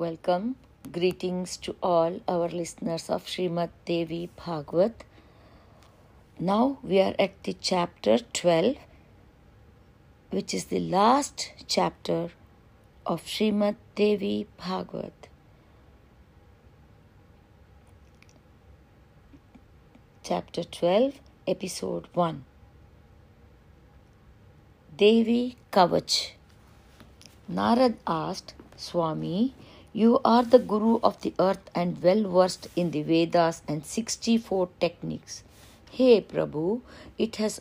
Welcome. Greetings to all our listeners of Srimad Devi Bhagavad. Now we are at the chapter 12, which is the last chapter of Srimad Devi Bhagavad. Chapter 12, Episode 1 Devi Kavach. Narad asked, Swami, you are the Guru of the earth and well versed in the Vedas and 64 techniques. Hey Prabhu, it has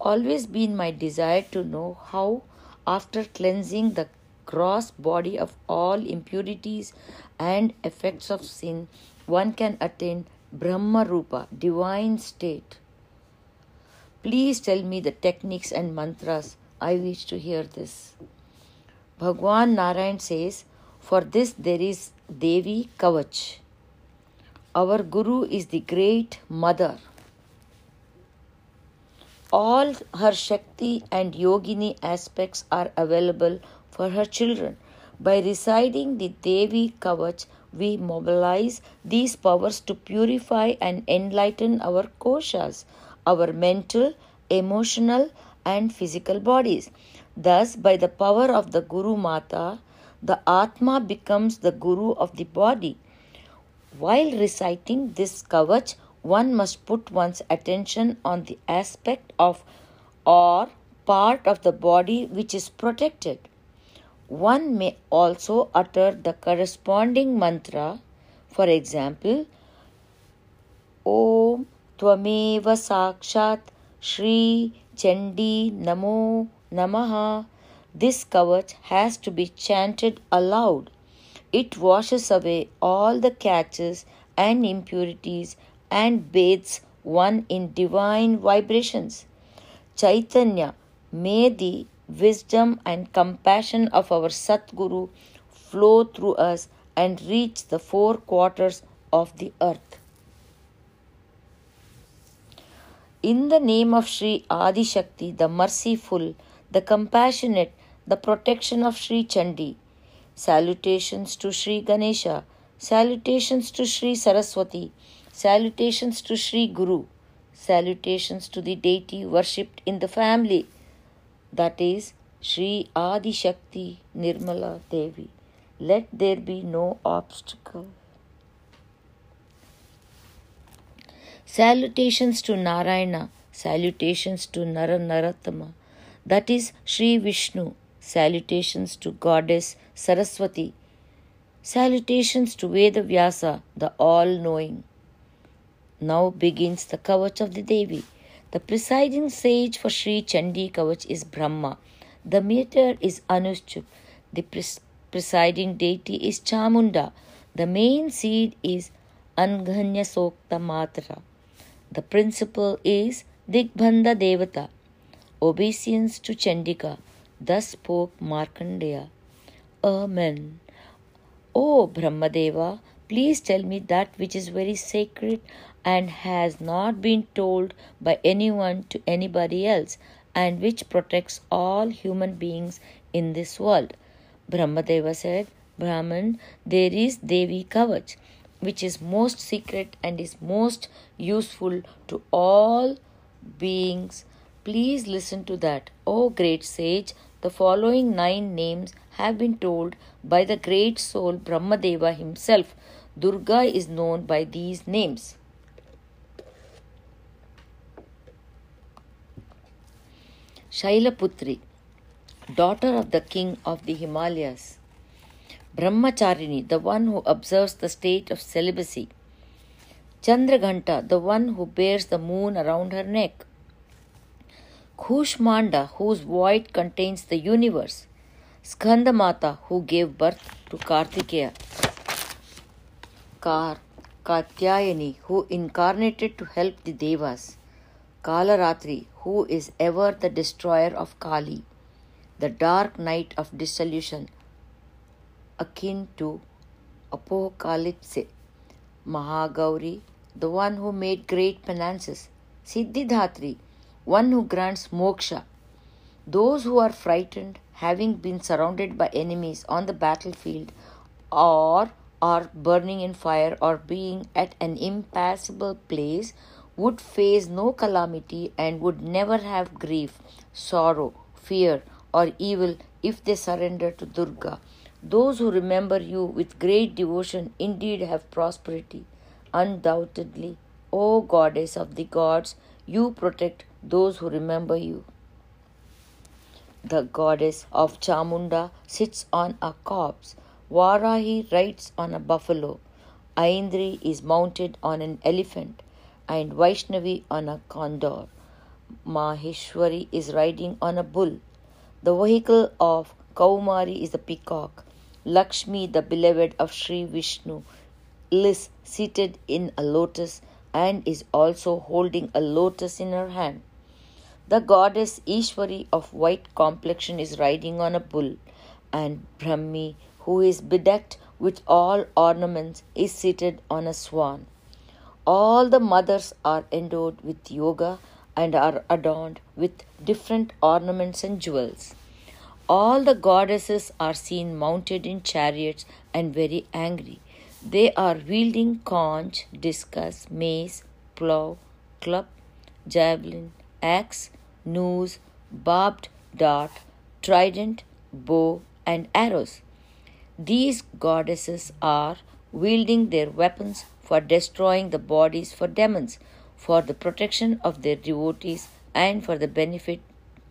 always been my desire to know how, after cleansing the gross body of all impurities and effects of sin, one can attain Brahma Rupa, divine state. Please tell me the techniques and mantras. I wish to hear this. Bhagwan Narayan says, For this there is Devi Kavach. Our Guru is the great mother. All her Shakti and Yogini aspects are available for her children. By reciting the Devi Kavach, we mobilize these powers to purify and enlighten our koshas, our mental, emotional, and physical bodies. Thus, by the power of the Guru Mata, the Atma becomes the Guru of the body. While reciting this kavach, one must put one's attention on the aspect of or part of the body which is protected. One may also utter the corresponding mantra, for example, Om Tvameva Sakshat Shri Chandi Namo Namaha. This kavach has to be chanted aloud. It washes away all the catches and impurities and bathes one in divine vibrations. Chaitanya, may the wisdom and compassion of our Satguru flow through us and reach the four quarters of the earth. In the name of Sri Adi Shakti, the merciful, the compassionate, the protection of Sri Chandi, salutations to Sri Ganesha, salutations to Sri Saraswati, salutations to Sri Guru, salutations to the deity worshipped in the family, that is Sri Adi Shakti Nirmala Devi. Let there be no obstacle. Salutations to Narayana, salutations to Nara Narottama, that is Sri Vishnu, salutations to Goddess Saraswati, salutations to Veda Vyasa, the all knowing. Now begins the Kavach of the Devi. The presiding sage for Sri Chandi Kavach is Brahma. The meter is Anushtup. The pres- presiding deity is Chamunda. The main seed is Anganya Sokta Matra. The principle is Digbanda Devata. Obeisance to Chandika. Thus spoke Markandeya. Amen. O Brahmadeva, please tell me that which is very sacred and has not been told by anyone to anybody else and which protects all human beings in this world. Brahmadeva said, Brahman, there is Devi Kavach which is most secret and is most useful to all beings. Please listen to that. O great sage, the following nine names have been told by the great soul Brahmadeva himself. Durga is known by these names. Shailaputri, daughter of the king of the Himalayas. Brahmacharini, the one who observes the state of celibacy. Chandraghanta, the one who bears the moon around her neck. Kushmanda, whose void contains the universe. Skandamata, who gave birth to Kartikeya. Kar, Katyayani, who incarnated to help the Devas. Kalaratri, who is ever the destroyer of Kali, the dark night of dissolution, akin to apocalypse. Mahagauri, the one who made great penances. Siddhidhatri, one who grants moksha. Those who are frightened, having been surrounded by enemies on the battlefield, or are burning in fire or being at an impassable place would face no calamity and would never have grief, sorrow, fear, or evil if they surrender to Durga. Those who remember you with great devotion indeed have prosperity. Undoubtedly, O goddess of the gods, you protect those who remember you. The goddess of Chamunda sits on a corpse. Varahi rides on a buffalo. Aindri is mounted on an elephant and Vaishnavi on a condor. Maheshwari is riding on a bull. The vehicle of Kaumari is the peacock. Lakshmi, the beloved of Sri Vishnu, is seated in a lotus and is also holding a lotus in her hand. The goddess Ishwari of white complexion is riding on a bull, and Brahmi, who is bedecked with all ornaments, is seated on a swan. All the mothers are endowed with yoga and are adorned with different ornaments and jewels. All the goddesses are seen mounted in chariots and very angry. They are wielding conch, discus, mace, plough, club, javelin, axe, noose, barbed dart, trident, bow, and arrows. These goddesses are wielding their weapons for destroying the bodies for demons, for the protection of their devotees, and for the benefit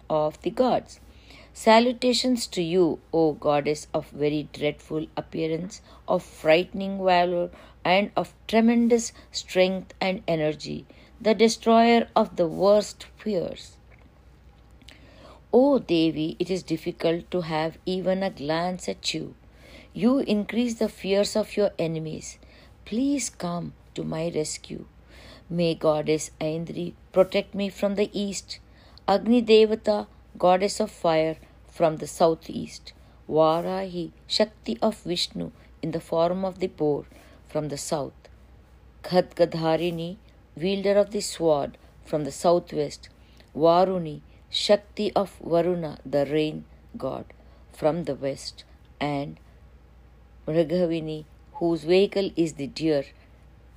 of the gods. Salutations to you, O goddess of very dreadful appearance, of frightening valor, and of tremendous strength and energy, the destroyer of the worst fears. O Devi, it is difficult to have even a glance at you. You increase the fears of your enemies. Please come to my rescue. May Goddess Aindri protect me from the east. Agni Devata, Goddess of fire, from the southeast. Varahi, Shakti of Vishnu, in the form of the boar, from the south. Khadgadharini, wielder of the sword, from the southwest. Varuni, Shakti of Varuna, the rain god, from the west. And Raghavini, whose vehicle is the deer,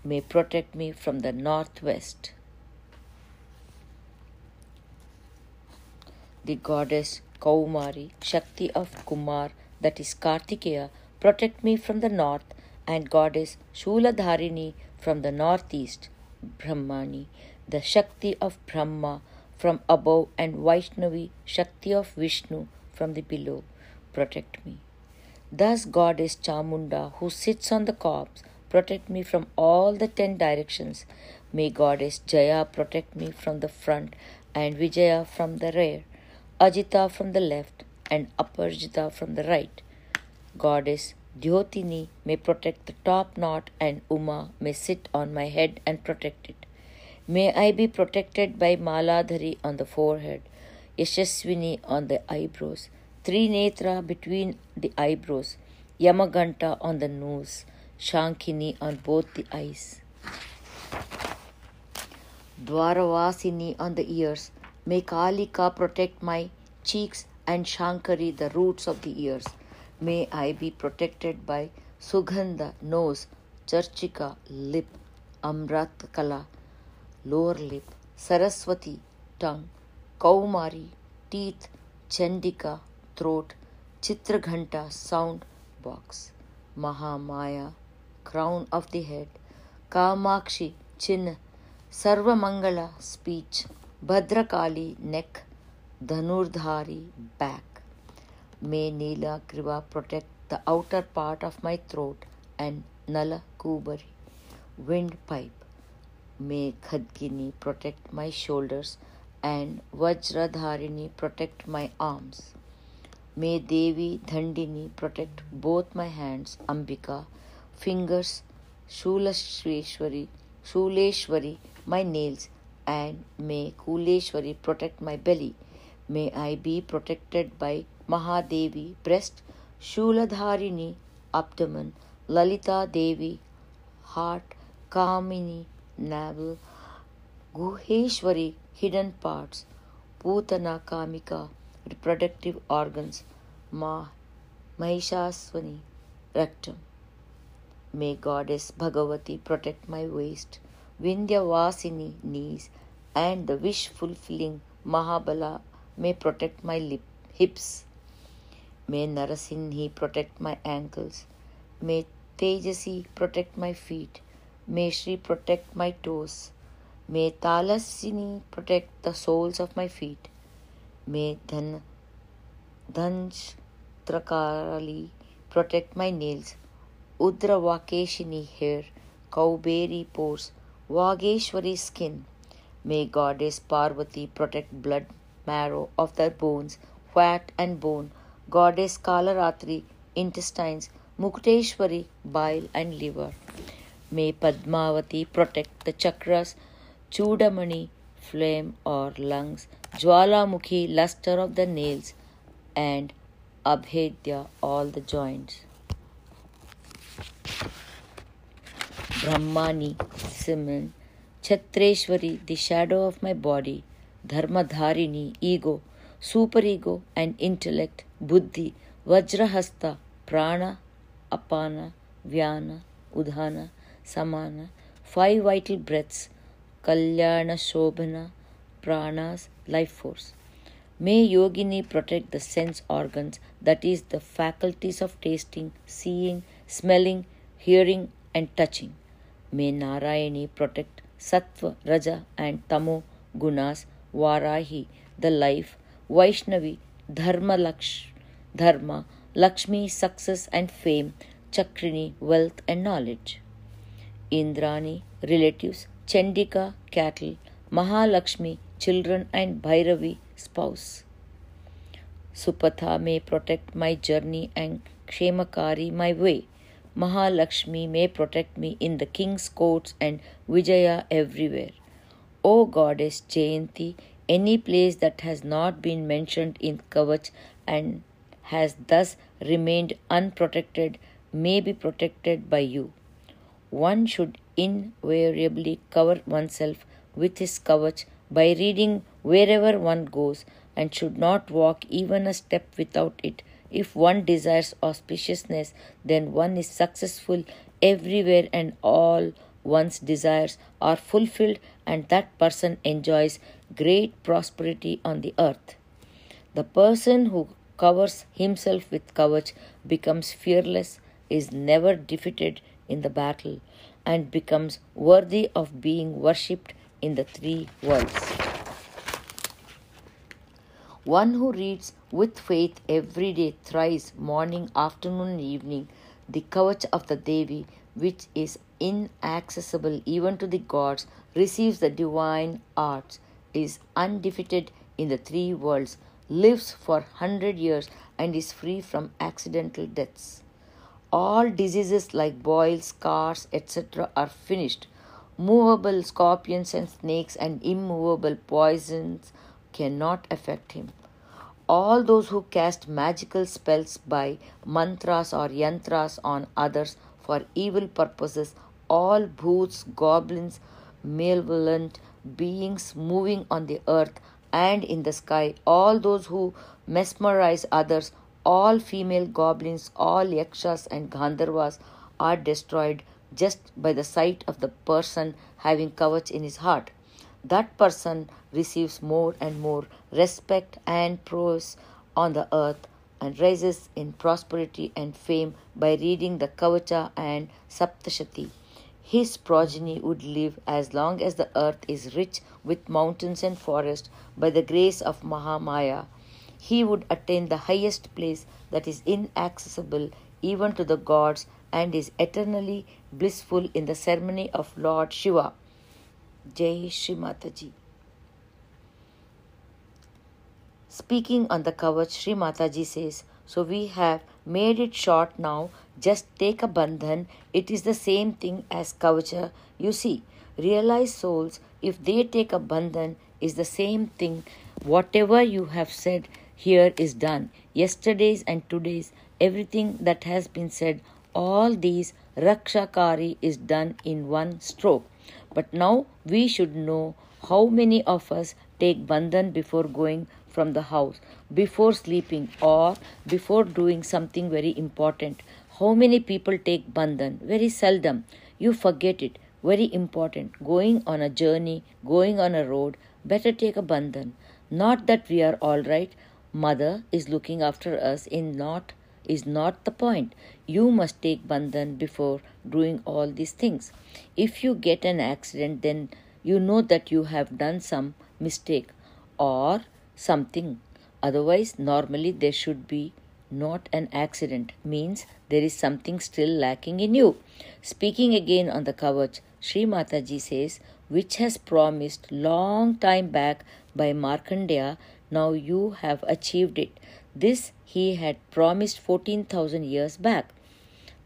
may protect me from the northwest. The goddess Kaumari, Shakti of Kumar, that is Kartikeya, protect me from the north, and goddess Shuladharini from the northeast, Brahmani, the Shakti of Brahma from above, and Vaishnavi, Shakti of Vishnu from the below, protect me. Thus, goddess Chamunda, who sits on the corpse, protect me from all the ten directions. May goddess Jaya protect me from the front and Vijaya from the rear. Ajita from the left and Aparajita from the right. Goddess Dyotini may protect the top knot and Uma may sit on my head and protect it. May I be protected by Maladhari on the forehead, Yashaswini on the eyebrows, Trinetra between the eyebrows, Yamaganta on the nose, Shankini on both the eyes. Dwaravasini on the ears, May Kalika protect my cheeks and Shankari the roots of the ears. May I be protected by Sugandha nose, Charchika lip, Amratkala lower lip Saraswati tongue Kaumari teeth Chandika throat Chitraghanta sound box Mahamaya crown of the head Kamakshi chin Sarvamangala speech Bhadrakali neck Dhanurdhari back may Nilagriva protect the outer part of my throat and Nalakubari windpipe May Khadgini protect my shoulders and Vajradharini protect my arms. May Devi Dhandini protect both my hands, Ambika, fingers, Shulashwari, Shuleshwari, my nails, and may Kuleshwari protect my belly. May I be protected by Mahadevi, breast, Shuladharini, abdomen, Lalita Devi, heart, Kamini, navel, Guheshwari, hidden parts, Putana Kamika, reproductive organs, Ma, Mahishaswani, rectum. May Goddess Bhagavati protect my waist, Vasini knees, and the wish fulfilling Mahabala may protect my lip, hips. May Narasimhi protect my ankles. May Tejasi protect my feet. May Shri protect my toes. May Talasini protect the soles of my feet. May Dhan, Dhanj Trakarali protect my nails. Udra Vakeshini hair, Kauberi pores, Vageshwari skin. May Goddess Parvati protect blood marrow of their bones, fat and bone. Goddess Kalaratri intestines, Mukteshwari bile and liver. May Padmavati protect the chakras Chudamani flame और lungs Jwalamukhi lustre of the nails and Abhedya all the joints Brahmani semen Chhatreshwari the shadow of my body Dharmadharini ego super ego and intellect buddhi, Vajrahasta, prana, अपान, व्यान, उधाना Samana, five vital breaths, Kalyana Shobhana, Pranas, life force. May Yogini protect the sense organs, that is, the faculties of tasting, seeing, smelling, hearing, and touching. May Narayani protect Sattva, Raja, and Tamo gunas, Varahi, the life, Vaishnavi, Dharma, Laksh, Dharma, Lakshmi, success and fame, Chakrini, wealth and knowledge. Indrani, relatives, Chandika, cattle, Mahalakshmi, children, and Bhairavi, spouse. Supatha may protect my journey and Kshemakari my way. Mahalakshmi may protect me in the king's courts and Vijaya everywhere. O goddess Jayanti, any place that has not been mentioned in Kavach and has thus remained unprotected may be protected by you. One should invariably cover oneself with his Kavach by reading wherever one goes and should not walk even a step without it if one desires auspiciousness, then one is successful everywhere and all one's desires are fulfilled, and that person enjoys great prosperity on the earth. The person who covers himself with kavach becomes fearless, is never defeated in the battle, and becomes worthy of being worshipped in the three worlds. One who reads with faith every day, thrice, morning, afternoon, evening, the kavach of the Devi, which is inaccessible even to the gods, receives the divine arts, is undefeated in the three worlds, lives for hundred years, and is free from accidental deaths. All diseases like boils, scars, etc., are finished. Movable scorpions and snakes and immovable poisons cannot affect him. All those who cast magical spells by mantras or yantras on others for evil purposes, all bhoots, goblins, malevolent beings moving on the earth and in the sky, all those who mesmerize others, all female goblins, all yakshas and gandharvas are destroyed just by the sight of the person having kavach in his heart that person receives more and more respect and praise on the earth and rises in prosperity and fame by reading the Kavacha and Saptashati. His progeny would live as long as the earth is rich with mountains and forests by the grace of Mahamaya. He would attain the highest place that is inaccessible even to the gods and is eternally blissful in the ceremony of Lord Shiva. Jai Shri Mataji. Speaking on the kavach, Sri Mataji says, So we have made it short now. Just take a bandhan. It is the same thing as kavacha. You see, realized souls, if they take a bandhan, is the same thing. Whatever you have said here is done. Yesterday's and today's, everything that has been said, all these rakshakari is done in one stroke. But now we should know how many of us take bandhan before going from the house, before sleeping, or before doing something very important. How many people take bandhan? Very seldom. You forget it. Very important. Going on a journey, going on a road, better take a bandhan. Not that we are all right. Mother is looking after us in not is not the point. You must take bandhan before doing all these things. If you get an accident, then you know that you have done some mistake or something. Otherwise, normally there should be not an accident, means there is something still lacking in you. Speaking again on the Kavach, Sri Mataji says, which has promised long time back by Markandeya, now you have achieved it. This he had promised 14,000 years back.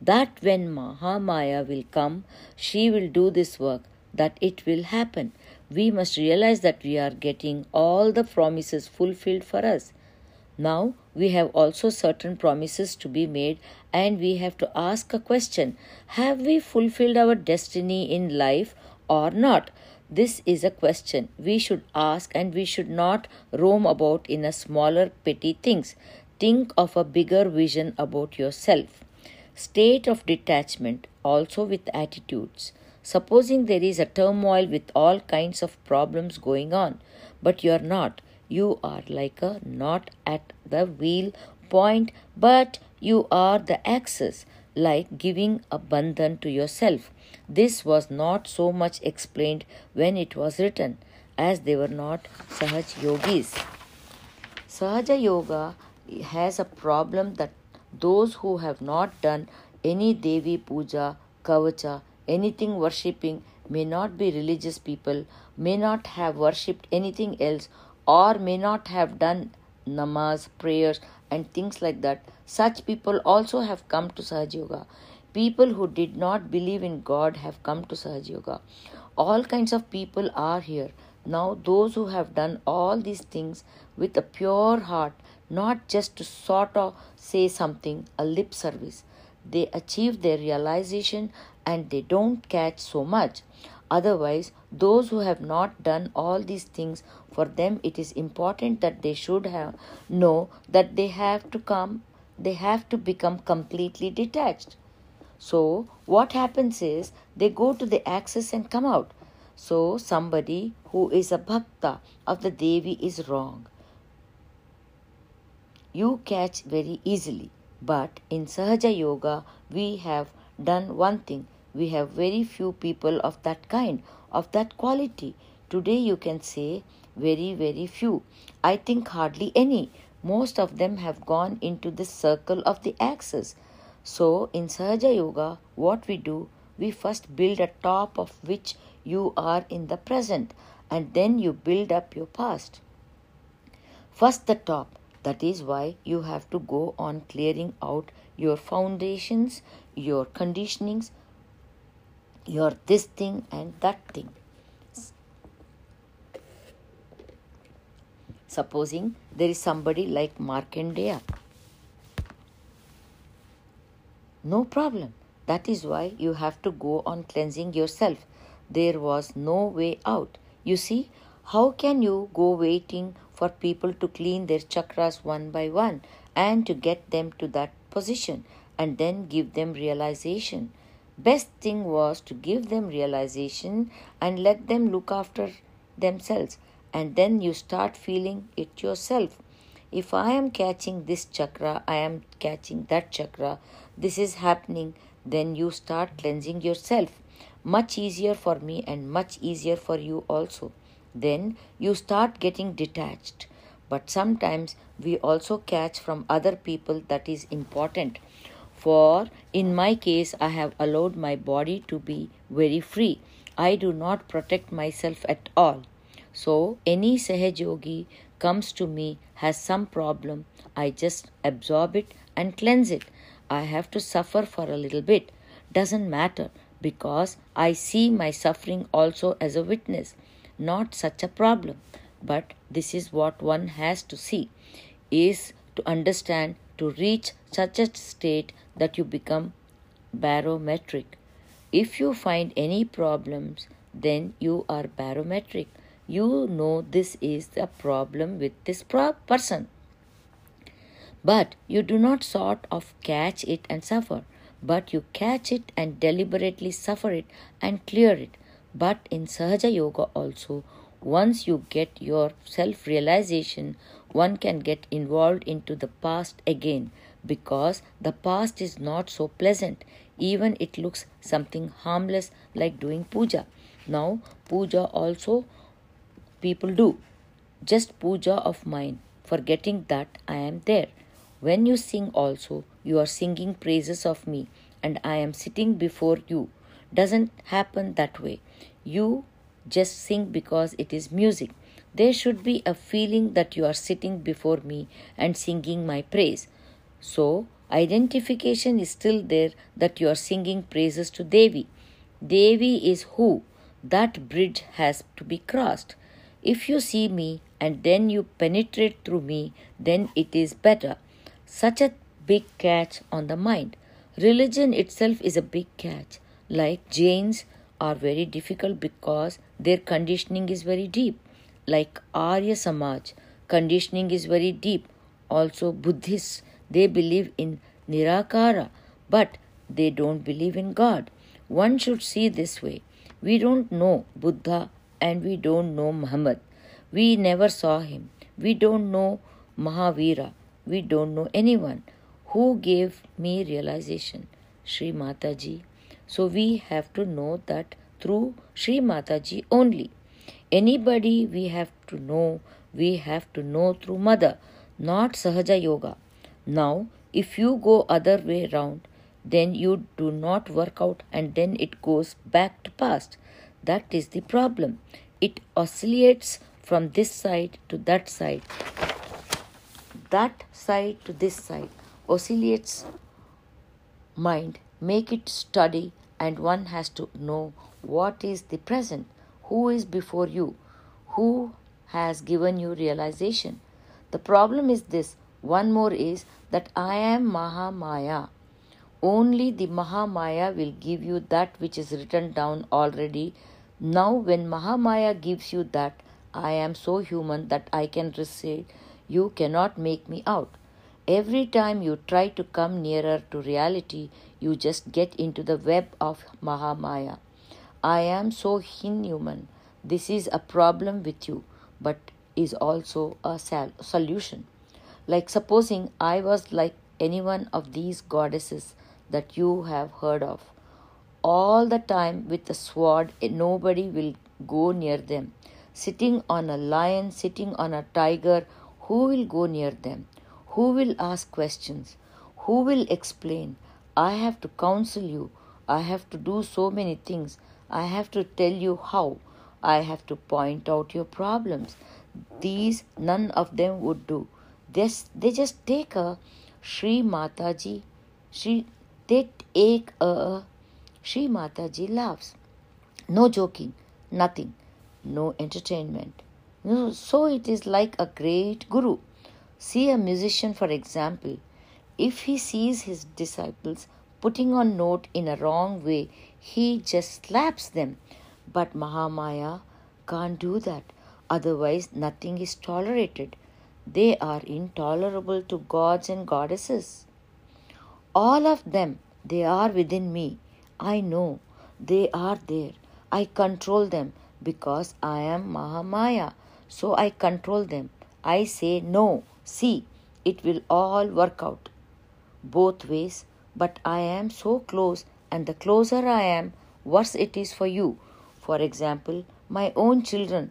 That when Mahamaya will come, she will do this work, that it will happen. We must realize that we are getting all the promises fulfilled for us. Now we have also certain promises to be made, and we have to ask a question Have we fulfilled our destiny in life or not? This is a question we should ask, and we should not roam about in a smaller, petty things. Think of a bigger vision about yourself. State of detachment, also with attitudes. Supposing there is a turmoil with all kinds of problems going on, but you are not you are like a not at the wheel point, but you are the axis, like giving a bandhan to yourself. This was not so much explained when it was written, as they were not Sahaj yogis. Sahaja Yoga has a problem that those who have not done any Devi Puja, Kavacha, anything worshipping, may not be religious people, may not have worshipped anything else, or may not have done namas, prayers, and things like that. Such people also have come to Sahaj Yoga. People who did not believe in God have come to Sahaj Yoga. All kinds of people are here. Now, those who have done all these things with a pure heart, not just to sort of say something, a lip service, they achieve their realization and they don't catch so much. Otherwise, those who have not done all these things, for them it is important that they should have know that they have to come, they have to become completely detached. So, what happens is they go to the axis and come out. So, somebody who is a bhakta of the Devi is wrong. You catch very easily. But in Sahaja Yoga, we have done one thing we have very few people of that kind, of that quality. Today you can say very, very few. I think hardly any. Most of them have gone into the circle of the axis. So, in Sahaja Yoga, what we do, we first build a top of which you are in the present, and then you build up your past. First, the top. That is why you have to go on clearing out your foundations, your conditionings, you're this thing and that thing. Supposing there is somebody like Markandeya. No problem. That is why you have to go on cleansing yourself. There was no way out. You see, how can you go waiting for people to clean their chakras one by one and to get them to that position and then give them realization? Best thing was to give them realization and let them look after themselves. And then you start feeling it yourself. If I am catching this chakra, I am catching that chakra, this is happening, then you start cleansing yourself. Much easier for me and much easier for you also. Then you start getting detached. But sometimes we also catch from other people that is important for in my case, I have allowed my body to be very free. I do not protect myself at all. So, any Sahaj Yogi comes to me has some problem, I just absorb it and cleanse it. I have to suffer for a little bit. Doesn't matter because I see my suffering also as a witness, not such a problem. But this is what one has to see is to understand to reach such a state that you become barometric. If you find any problems, then you are barometric. You know this is the problem with this pro- person. But you do not sort of catch it and suffer. but you catch it and deliberately suffer it and clear it. But in Sahaja Yoga also, once you get your self realization, one can get involved into the past again because the past is not so pleasant. Even it looks something harmless like doing puja. Now, puja also people do. Just puja of mine, forgetting that I am there. When you sing also, you are singing praises of me, and I am sitting before you. Doesn't happen that way. You just sing because it is music. There should be a feeling that you are sitting before me and singing my praise. So, identification is still there that you are singing praises to Devi. Devi is who? That bridge has to be crossed. If you see me and then you penetrate through me, then it is better. Such a big catch on the mind. Religion itself is a big catch. Like Jains are very difficult because their conditioning is very deep. Like Arya Samaj, conditioning is very deep. Also, Buddhists they believe in Nirakara, but they don't believe in God. One should see this way. We don't know Buddha and we don't know Muhammad. We never saw him. We don't know Mahavira. We don't know anyone. Who gave me realization? Sri Mataji. So we have to know that through Sri Mataji only. Anybody we have to know, we have to know through Mother, not Sahaja Yoga. Now, if you go other way round, then you do not work out and then it goes back to past. That is the problem. It oscillates from this side to that side, that side to this side, oscillates mind, make it study, and one has to know what is the present, who is before you, who has given you realization. The problem is this one more is that I am Mahamaya. Only the Mahamaya will give you that which is written down already. Now, when Mahamaya gives you that, I am so human that I can receive, you cannot make me out. Every time you try to come nearer to reality, you just get into the web of Mahamaya. I am so inhuman. This is a problem with you, but is also a solution. Like supposing I was like any one of these goddesses that you have heard of. All the time with a sword, eh, nobody will go near them. Sitting on a lion, sitting on a tiger, who will go near them? Who will ask questions? Who will explain? I have to counsel you. I have to do so many things. I have to tell you how. I have to point out your problems. These none of them would do. This, they just take a Sri Mataji, Sri, they take a Sri Mataji laughs. No joking, nothing, no entertainment. So it is like a great guru. See a musician, for example, if he sees his disciples putting on note in a wrong way, he just slaps them. But Mahamaya can't do that. Otherwise, nothing is tolerated. They are intolerable to gods and goddesses. All of them, they are within me. I know they are there. I control them because I am Mahamaya. So I control them. I say, no, see, it will all work out. Both ways, but I am so close, and the closer I am, worse it is for you. For example, my own children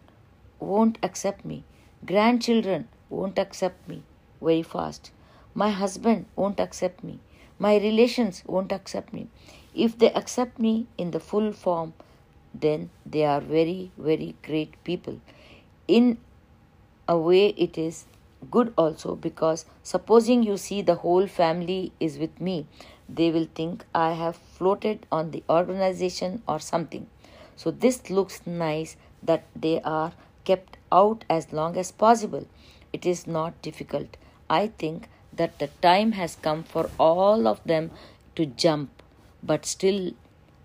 won't accept me, grandchildren won't accept me very fast. My husband won't accept me. My relations won't accept me. If they accept me in the full form, then they are very, very great people. In a way, it is good also because supposing you see the whole family is with me, they will think I have floated on the organization or something. So, this looks nice that they are kept out as long as possible it is not difficult. I think that the time has come for all of them to jump, but still,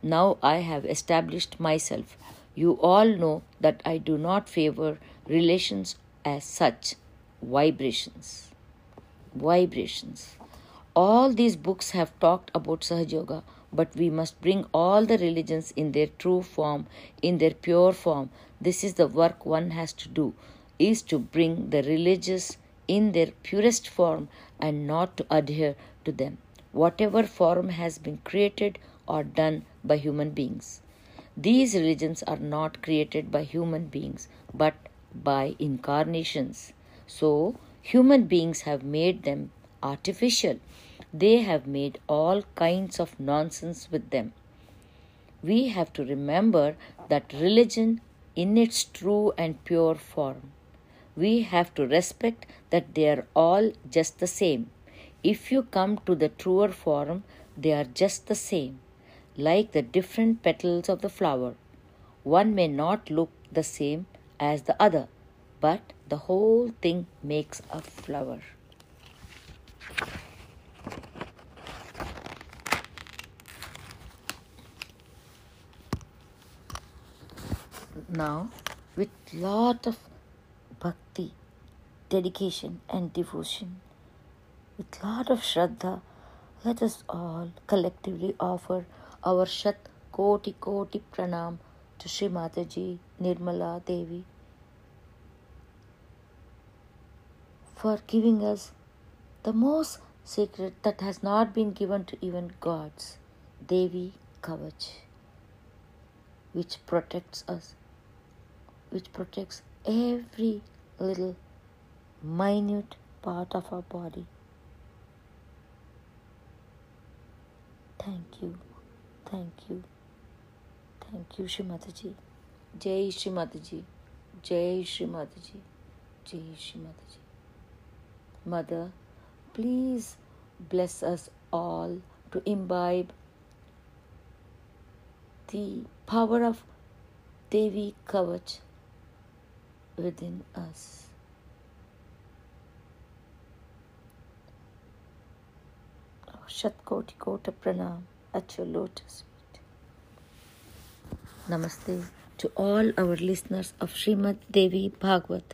now I have established myself. You all know that I do not favor relations as such vibrations. Vibrations. All these books have talked about Sahaja Yoga, but we must bring all the religions in their true form, in their pure form. This is the work one has to do, is to bring the religious in their purest form and not to adhere to them, whatever form has been created or done by human beings. These religions are not created by human beings but by incarnations. So, human beings have made them artificial. They have made all kinds of nonsense with them. We have to remember that religion, in its true and pure form, we have to respect that they are all just the same. If you come to the truer form, they are just the same, like the different petals of the flower. One may not look the same as the other, but the whole thing makes a flower. Now, with lot of dedication, and devotion, with lot of shraddha, let us all collectively offer our Shat Koti Koti Pranam to Sri Mataji Nirmala Devi for giving us the most secret that has not been given to even gods, Devi Kavach, which protects us, which protects every little minute part of our body. Thank you, thank you, thank you, Shrimataji. Jai Shrimataji, Jai Shrimataji, Jai Shrimataji. Mother, please bless us all to imbibe the power of Devi Kavach within us. Shatkoti Kota Pranam at your lotus feet. Namaste to all our listeners of Srimad Devi Bhagwat.